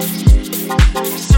Surrender.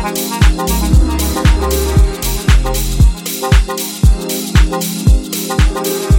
Thank you.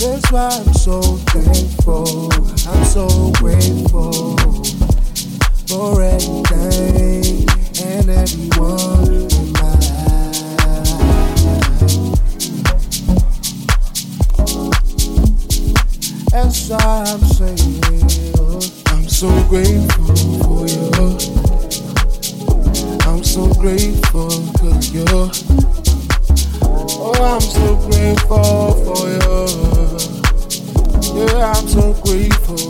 That is why I'm so thankful. I'm so grateful for everything and everyone in my life. That's why I'm saying, I'm so grateful for you. I'm so grateful cause you. Oh, I'm so grateful for you. I'm so grateful.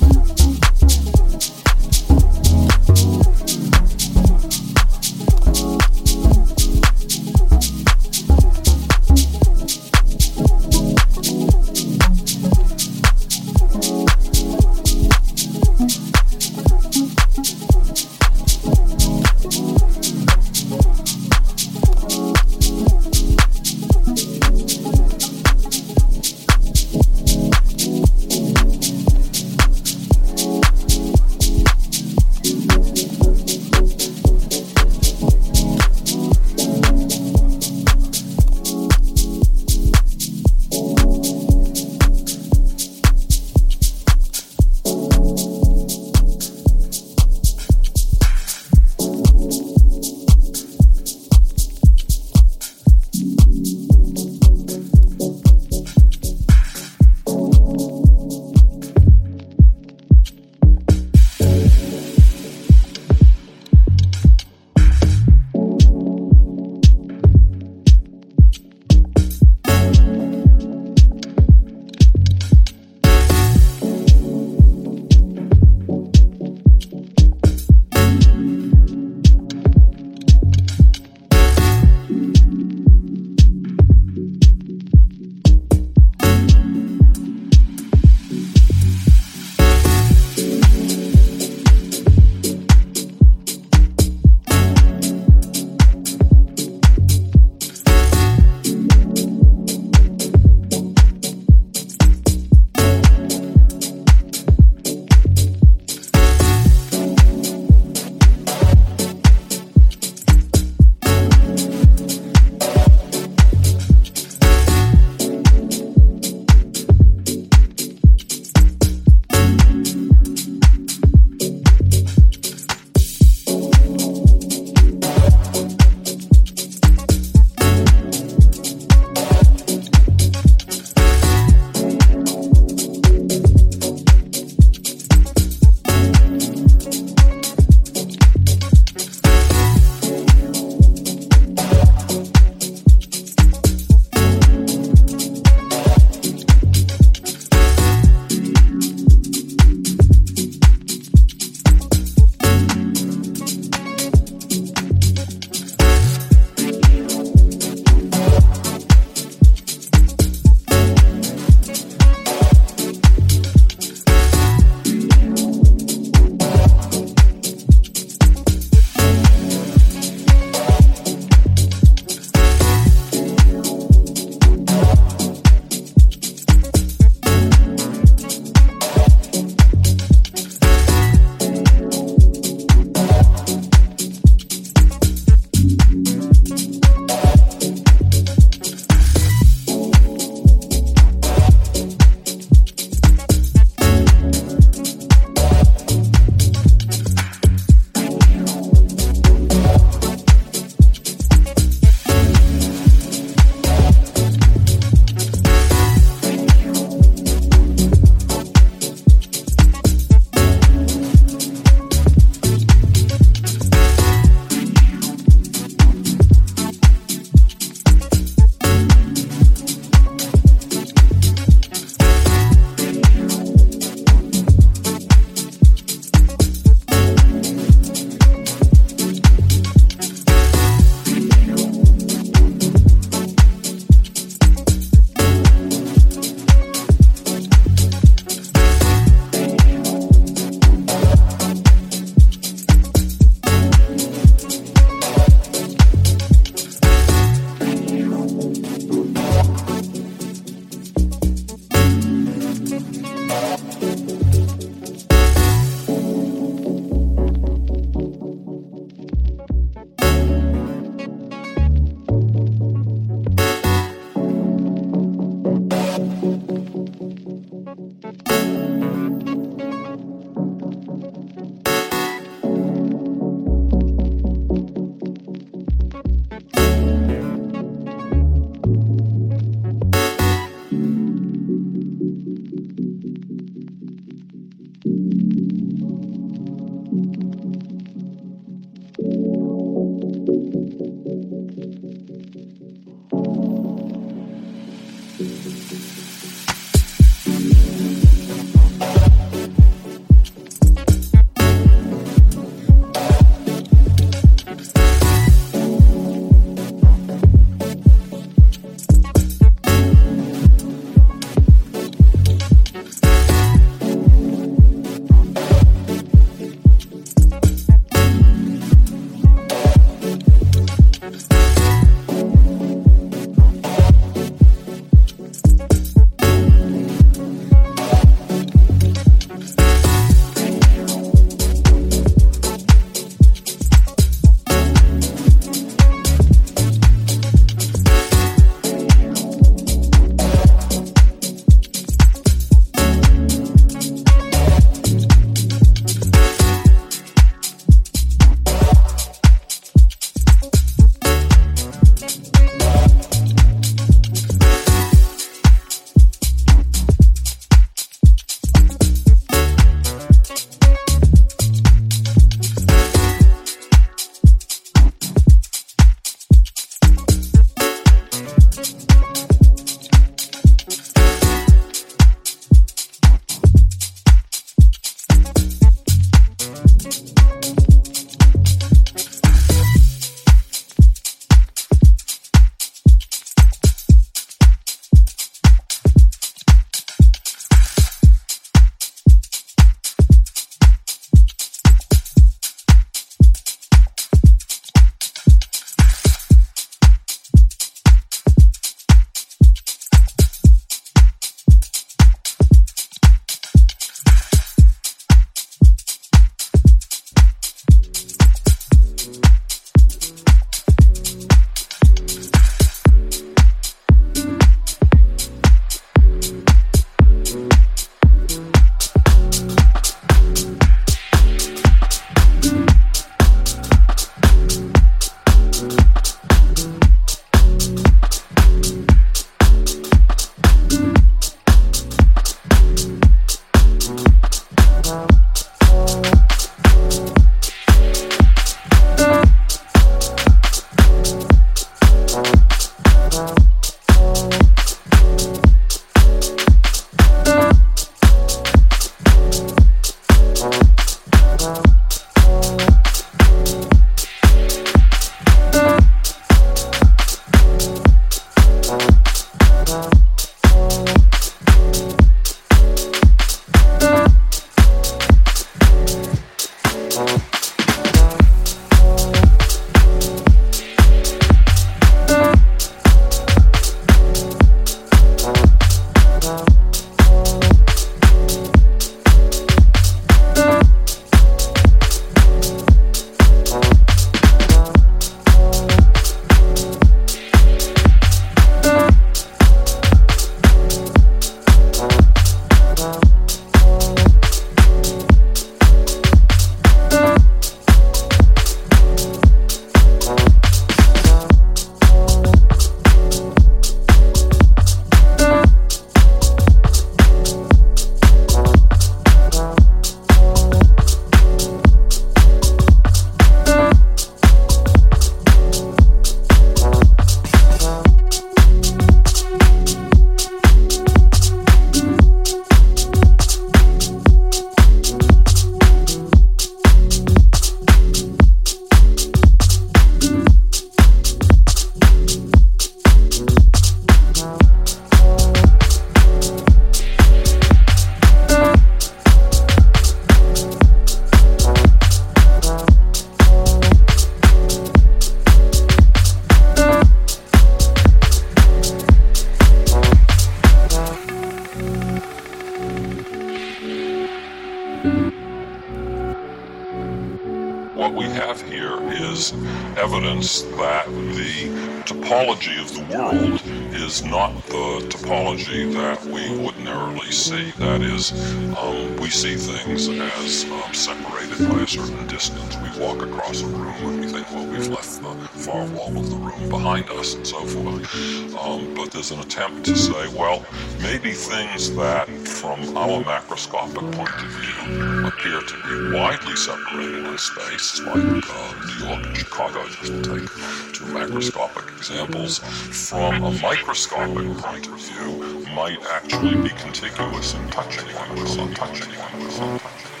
What we have here is evidence that the topology of the world is not the topology that we ordinarily see. That is, um, we see things as um, separated by a certain distance. We walk across a room and we think, well, we've left the far wall of the room behind us and so forth. Um, but there's an attempt to say, well, maybe things that from our macroscopic point of view appear to be widely separated in space, like uh, New York and Chicago, just to take two macroscopic examples, from a microscopic point of view, might actually be contiguous and touching one another, touching one another. Mi